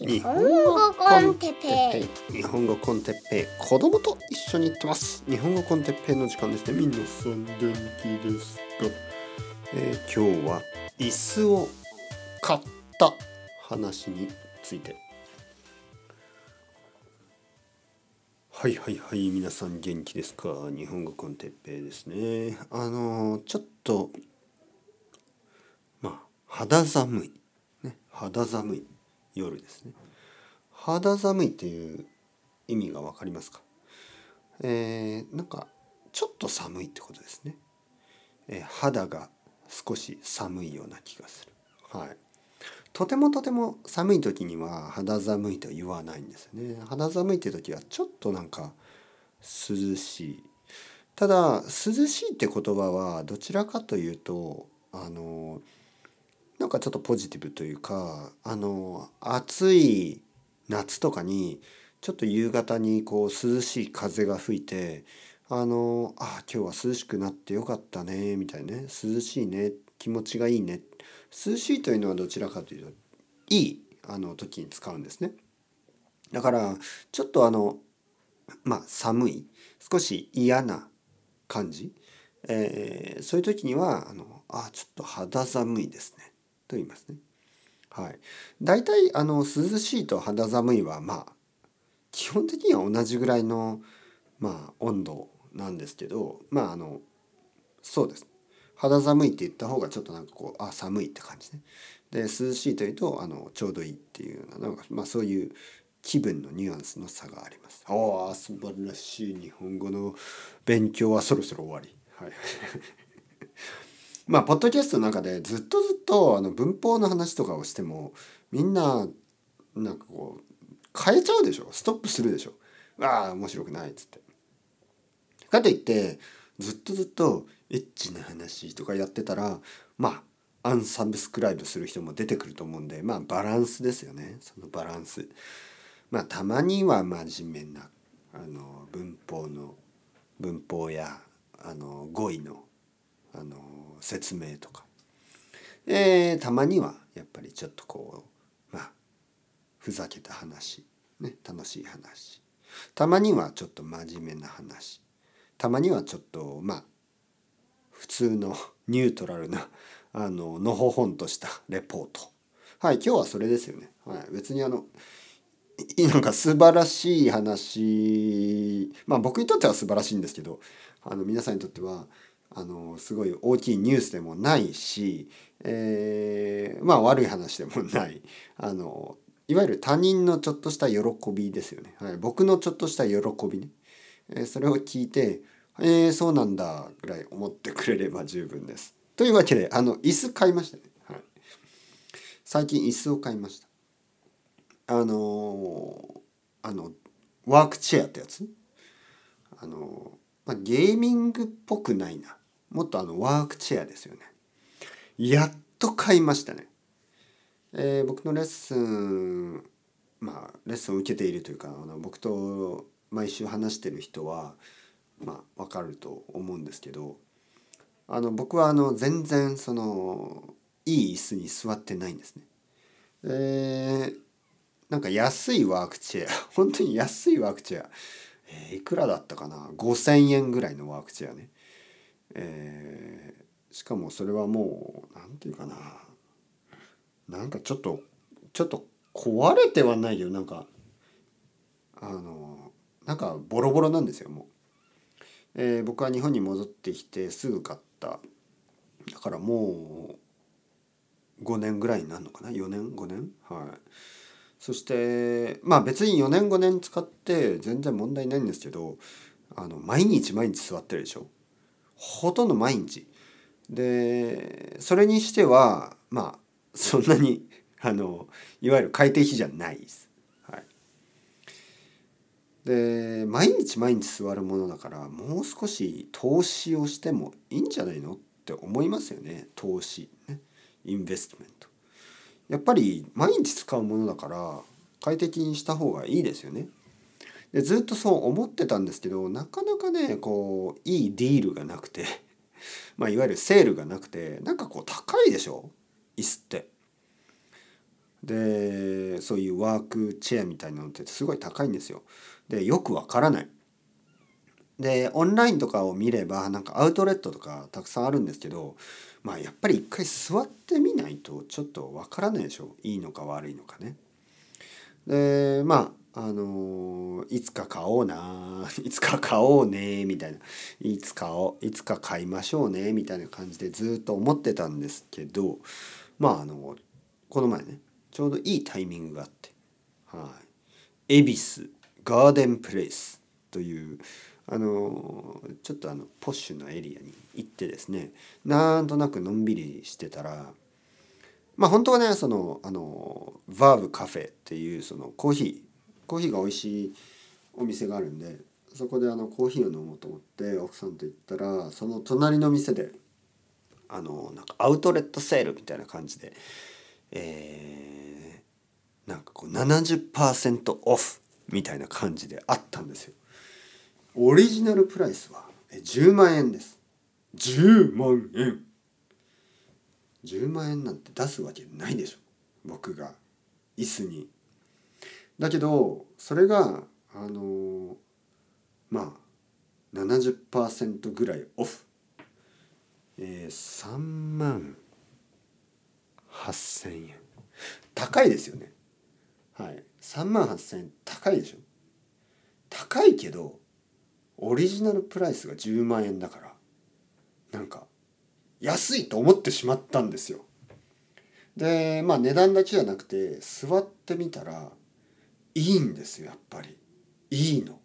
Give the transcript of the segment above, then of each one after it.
日本語コンテッペイ。日本語コンテッペイ。子供と一緒に行ってます。日本語コンテッペイの時間ですね。皆さん元気ですか、えー、今日は椅子を買った話について。はいはいはい皆さん元気ですか？日本語コンテッペイですね。あのー、ちょっとまあ肌寒い。ね肌寒い夜ですね。肌寒いっていう意味が分かりますか？えー、なんかちょっと寒いってことですね、えー、肌が少し寒いような気がする。はい。とてもとても寒い時には肌寒いと言わないんですよね。肌寒いって時はちょっとなんか涼しい。ただ涼しいって言葉はどちらかというとあのなんかちょっとポジティブというかあの暑い夏とかにちょっと夕方にこう涼しい風が吹いてあのあ今日は涼しくなってよかったねみたいなね涼しいね気持ちがいいね。涼しいというのはどちらかというといいあの時に使うんですね。だからちょっとあのまあ寒い少し嫌な感じ、えー、そういう時にはあのあちょっと肌寒いですね。と言いますね。はい、大体あの涼しいと肌寒いはまあ基本的には同じぐらいのまあ温度なんですけどまああのそうです肌寒いって言った方がちょっとなんかこうあ寒いって感じね。で涼しいというとあのちょうどいいっていうようななんか、まあ、そういう気分のニュアンスの差があります。ああ素晴らしい日本語の勉強はそろそろ終わり。はいまあポッドキャストの中でずっとずっとあの文法の話とかをしてもみんななんかこう変えちゃうでしょ？ストップするでしょああ面白くないっつって。かといってずっとずっとエッチな話とかやってたらまあアンサブスクライブする人も出てくると思うんでまあバランスですよねそのバランス。まあたまには真面目なあの文法の文法やあの語彙のあの説明とか、えー、たまにはやっぱりちょっとこうまあふざけた話、ね、楽しい話。たまにはちょっと真面目な話。たまにはちょっとまあ普通のニュートラルなあののほほんとしたレポート。はい今日はそれですよね、はい、別にあのなんか素晴らしい話。まあ僕にとっては素晴らしいんですけどあの皆さんにとってはあのすごい大きいニュースでもないし、えー、まあ悪い話でもない。あのいわゆる他人のちょっとした喜びですよね、はい、僕のちょっとした喜びね、えー、それを聞いて「えー、そうなんだ」ぐらい思ってくれれば十分です。というわけであの椅子買いましたね、はい、最近椅子を買いました。あのあのワークチェアってやつ？あの、まあ、ゲーミングっぽくないな。もっとあのワークチェアですよねやっと買いましたね、えー、僕のレッスンまあレッスンを受けているというかあの僕と毎週話してる人はまあ分かると思うんですけどあの僕はあの全然そのいい椅子に座ってないんですね。えー、なんか安いワークチェア 本当に安いワークチェア、えー、いくらだったかな？5,000円ぐらいのワークチェアね。えー、しかもそれはもう何て言うかな。なんかちょっとちょっと壊れてはないよ。なんかあのなんかボロボロなんですよもう、えー、僕は日本に戻ってきてすぐ買った。だからもう5年ぐらいになるのかな？4年？5年？はい。そしてまあ別に4年5年使って全然問題ないんですけどあの毎日毎日座ってるでしょ？ほとんど毎日でそれにしてはまあそんなに あのいわゆる快適じゃないです。はい、で毎日毎日座るものだからもう少し投資をしてもいいんじゃないのって思いますよね投資ねインベストメント。やっぱり毎日使うものだから快適にした方がいいですよね。でずっとそう思ってたんですけどなかなかねこういいディールがなくて まあいわゆるセールがなくてなんかこう高いでしょ？椅子って。でそういうワークチェアみたいなのってすごい高いんですよ。でよくわからない。でオンラインとかを見ればなんかアウトレットとかたくさんあるんですけどまあやっぱり一回座ってみないとちょっとわからないでしょ？いいのか悪いのかね。でまああのいつか買おうな いつか買おうねみたいな。いつ買おういつか買いましょうねみたいな感じでずっと思ってたんですけどまああのこの前ねちょうどいいタイミングがあってはい。恵比寿ガーデンプレイスというあのちょっとあのポッシュのエリアに行ってですねなんとなくのんびりしてたらまあ本当はねそのあのバーブカフェっていうそのコーヒーコーヒーが美味しいお店があるんでそこであのコーヒーを飲もうと思って奥さんと行ったらその隣の店であのなんかアウトレットセールみたいな感じでえー、なんかこう70%オフみたいな感じであったんですよ。オリジナルプライスは10万円です。10万円10万円なんて出すわけないでしょ。僕が。椅子に。だけどそれがあのまあ70%ぐらいオフ、えー、3万8,000円高いですよね。はい。3万8,000円高いでしょ。高いけどオリジナルプライスが10万円だから。安いと思ってしまったんですよ。でまあ値段だけじゃなくて座ってみたらいいんですよやっぱり。いいの。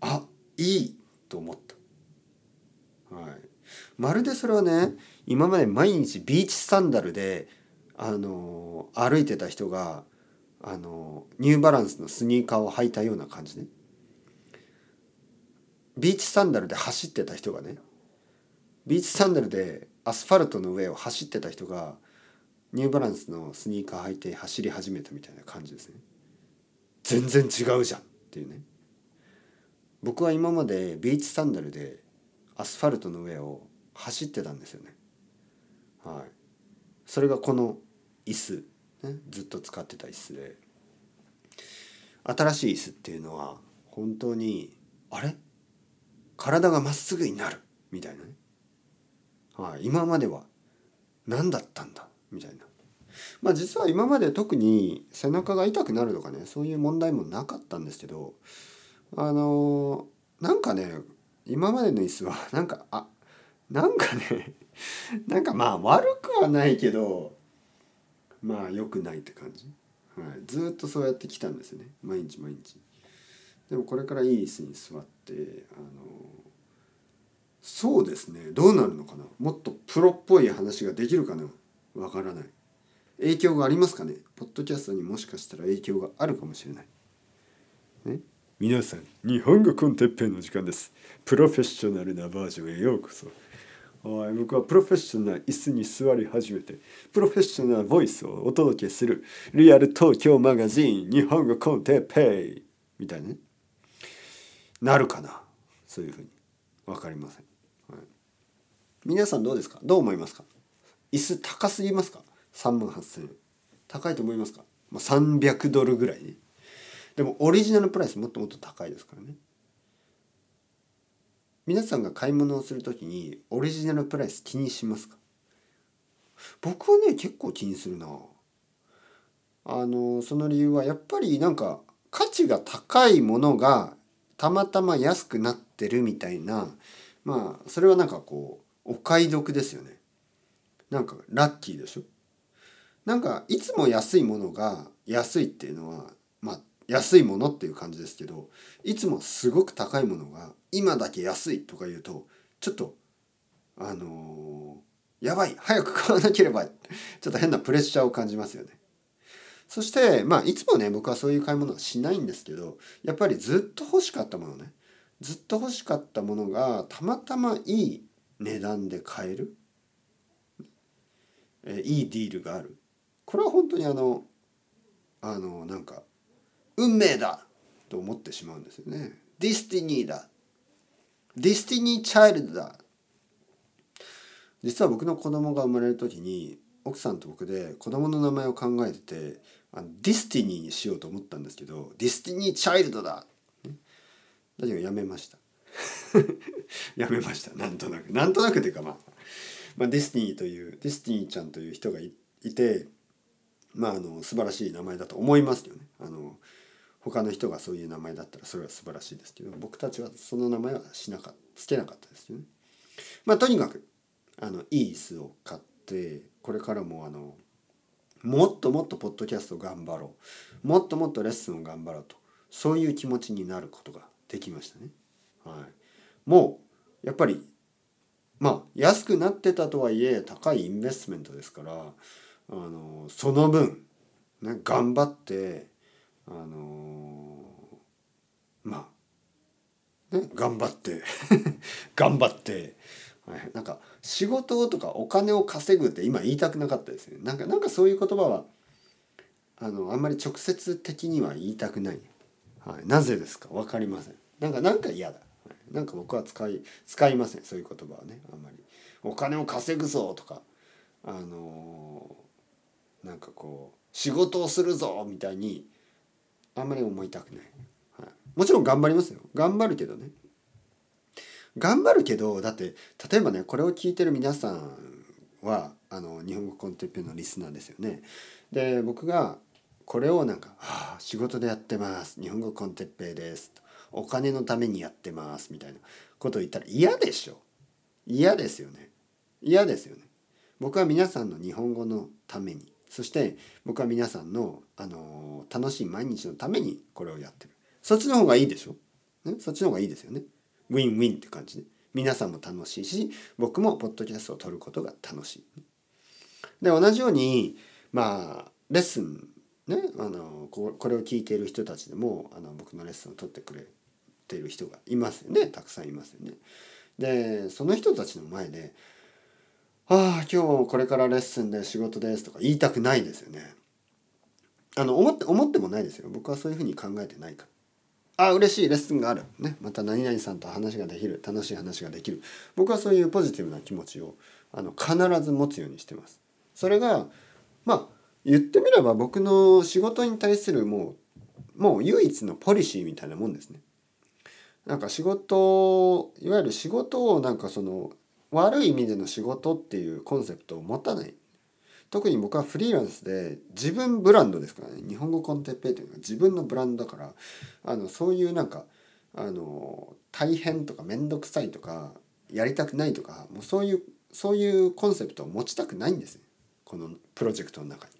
あいいと思った。はい。まるでそれはね今まで毎日ビーチサンダルであの歩いてた人があのニューバランスのスニーカーを履いたような感じね。ビーチサンダルで走ってた人がねビーチサンダルでアスファルトの上を走ってた人がニューバランスのスニーカー履いて走り始めたみたいな感じですね。全然違うじゃんっていうね。僕は今までビーチサンダルでアスファルトの上を走ってたんですよね。はい。それがこの椅子、ね、ずっと使ってた椅子で。新しい椅子っていうのは本当にあれ？体がまっすぐになるみたいなね、はい、今までは何だったんだ？みたいな。まあ実は今まで特に背中が痛くなるとかねそういう問題もなかったんですけどあのなんかね今までの椅子は なんかあなんかね なんかまあ悪くはないけどまあ良くないって感じ、はい、ずっとそうやってきたんですよね。毎日毎日。でもこれからいい椅子に座ってあのそうですね。どうなるのかな。もっとプロっぽい話ができるかな。わからない。影響がありますかね。ポッドキャストにもしかしたら影響があるかもしれない。ね、皆さん日本語コンテッペの時間です。プロフェッショナルなバージョンへようこそ。はい僕はプロフェッショナル椅子に座り始めてプロフェッショナルボイスをお届けするリアル東京マガジン日本語コンテッペイみたいなね。なるかな。そういうふうに。分かりません、皆さんどうですか？どう思いますか？椅子高すぎますか？3万8,000円。高いと思いますか、まあ、300ドルぐらい。ねでもオリジナルプライスもっともっと高いですからね。皆さんが買い物をする時にオリジナルプライス気にしますか？僕はね結構気にするな。あのその理由はやっぱりなんか価値が高いものがたまたま安くなってるみたいな。まあそれはなんかこうお買い得ですよね。なんかラッキーでしょ？なんかいつも安いものが安いっていうのはまあ安いものっていう感じですけどいつもすごく高いものが今だけ安いとか言うとちょっとあのー、やばい早く買わなければちょっと変なプレッシャーを感じますよね。そしてまあいつもね僕はそういう買い物はしないんですけどやっぱりずっと欲しかったものね。ずっと欲しかったものがたまたまいい値段で買える、えいい deal があるこれは本当にあのあのなんか運命だと思ってしまうんですよね。 Destiny だ。 Destiny Child だ。実は僕の子供が生まれる時に奥さんと僕で子供の名前を考えててあの Destiny にしようと思ったんですけど Destiny Child だ、だけどやめました やめました。なんとなく。なんとなくというかまあ、まあ、 Destiny という Destiny ちゃんという人がいてまああの素晴らしい名前だと思いますよね。あの他の人がそういう名前だったらそれは素晴らしいですけど僕たちはその名前はしなかつけなかったですよね。まあとにかくあのいい椅子を買ってこれからもあのもっともっとポッドキャスト頑張ろう。もっともっとレッスンを頑張ろうと。そういう気持ちになることができましたね。はい、もうやっぱりまあ安くなってたとはいえ高いインベストメントですからあのその分、ね、頑張ってあのまあね頑張って 頑張ってはい、なんか仕事とかお金を稼ぐって今言いたくなかったですね。なんかなんかそういう言葉はあのあんまり直接的には言いたくない、はい、なぜですか？分かりません。なんかなんか嫌だ、なんか僕は使い使いませんそういう言葉はね。あんまり。お金を稼ぐぞとか。あのー、なんかこう仕事をするぞみたいにあんまり思いたくない、はい、もちろん頑張りますよ。頑張るけどね。頑張るけどだって例えばねこれを聞いてる皆さんはあの日本語コンテッペのリスナーですよね。で僕がこれをなんか「はあ仕事でやってます。日本語コンテッペイです」と。お金のためにやってますみたいなことを言ったら嫌でしょ。嫌ですよね。嫌ですよね。僕は皆さんの日本語のために。そして僕は皆さんの、あの楽しい毎日のためにこれをやってる。そっちの方がいいでしょ、ね、そっちの方がいいですよね。ウィンウィンって感じで皆さんも楽しいし僕もポッドキャストを撮ることが楽しい。で同じようにまあレッスンね？あのこれを聞いている人たちでもあの僕のレッスンを取ってくれてる人がいますよねたくさんいますよね。でその人たちの前で「ああ今日これからレッスンで仕事です」とか言いたくないですよね。あの思って思ってもないですよ僕はそういうふうに考えてないから。あ嬉しいレッスンがある、ね、また何々さんと話ができる楽しい話ができる僕はそういうポジティブな気持ちをあの必ず持つようにしてます。それがまあ言ってみれば僕の仕事に対するもうもう唯一のポリシーみたいなもんですね。なんか仕事いわゆる仕事をなんかその悪い意味での仕事っていうコンセプトを持たない。特に僕はフリーランスで自分ブランドですからね。日本語コンテッペイというのは自分のブランドだから。あのそういうなんかあの大変とか面倒くさいとかやりたくないとかもうそういうそういうコンセプトを持ちたくないんですこのプロジェクトの中に。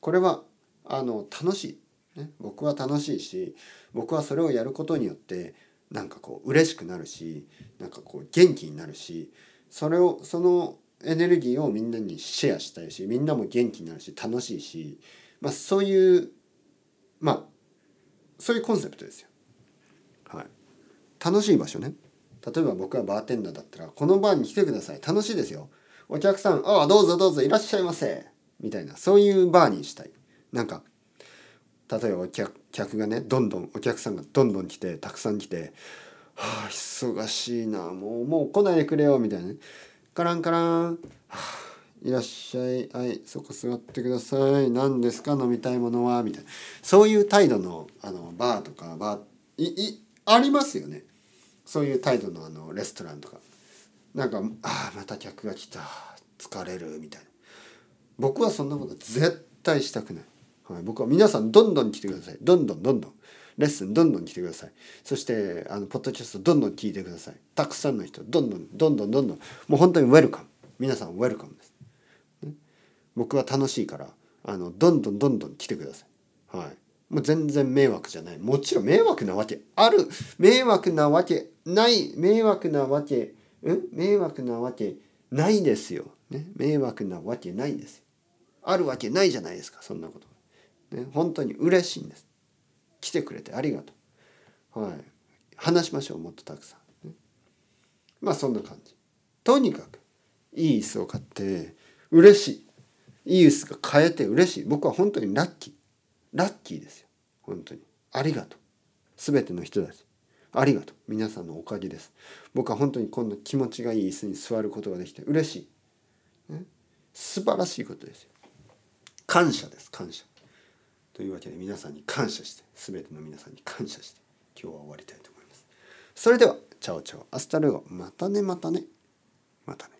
これはあの楽しい、ね、僕は楽しいし僕はそれをやることによってなんかこう嬉しくなるしなんかこう元気になるしそれをそのエネルギーをみんなにシェアしたいしみんなも元気になるし楽しいし、まあ、そういうまあそういうコンセプトですよ。はい、楽しい場所ね。例えば僕がバーテンダーだったらこのバーに来てください。楽しいですよ。お客さんああどうぞどうぞいらっしゃいませ。みたいなそういうバーにしたい。なんか例えば客客がねどんどんお客さんがどんどん来てたくさん来て「はあ忙しいなもうもう来ないでくれよ」みたいなねカランカラン。はあいらっしゃい。はい、そこ座ってください。何ですか飲みたいものはみたいな。そういう態度のあのバーとかバーいいありますよね。そういう態度のあのレストランとか。なんかああまた客が来た疲れるみたいな。僕はそんなこと絶対したくない。はい、僕は皆さんどんどん来てください。どんどんどんどん。レッスンどんどん来てください。そしてあのポッドキャストどんどん聞いてください。たくさんの人どんどんどんどんどんどん。もう本当にウェルカム。皆さんウェルカムです、ね、僕は楽しいからあのどんどんどんどん来てください。はい。もう全然迷惑じゃない。もちろん迷惑なわけある。迷惑なわけない。迷惑なわけうん？迷惑なわけないですよ、ね、迷惑なわけないですあるわけないじゃないですかそんなこと、ね、本当に嬉しいんです来てくれてありがとう。はい。話しましょう、もっとたくさん。ね、まあそんな感じ。とにかく、いい椅子を買って、嬉しい。いい椅子が買えて嬉しい。僕は本当にラッキー。ラッキーですよ。本当に。ありがとう。すべての人たち。ありがとう。皆さんのおかげです。僕は本当にこんな気持ちがいい椅子に座ることができて嬉しい。ね、素晴らしいことですよ感謝です感謝というわけで皆さんに感謝して全ての皆さんに感謝して今日は終わりたいと思います。それでは Ciao ciao。Hasta luego。またねまたね。またね。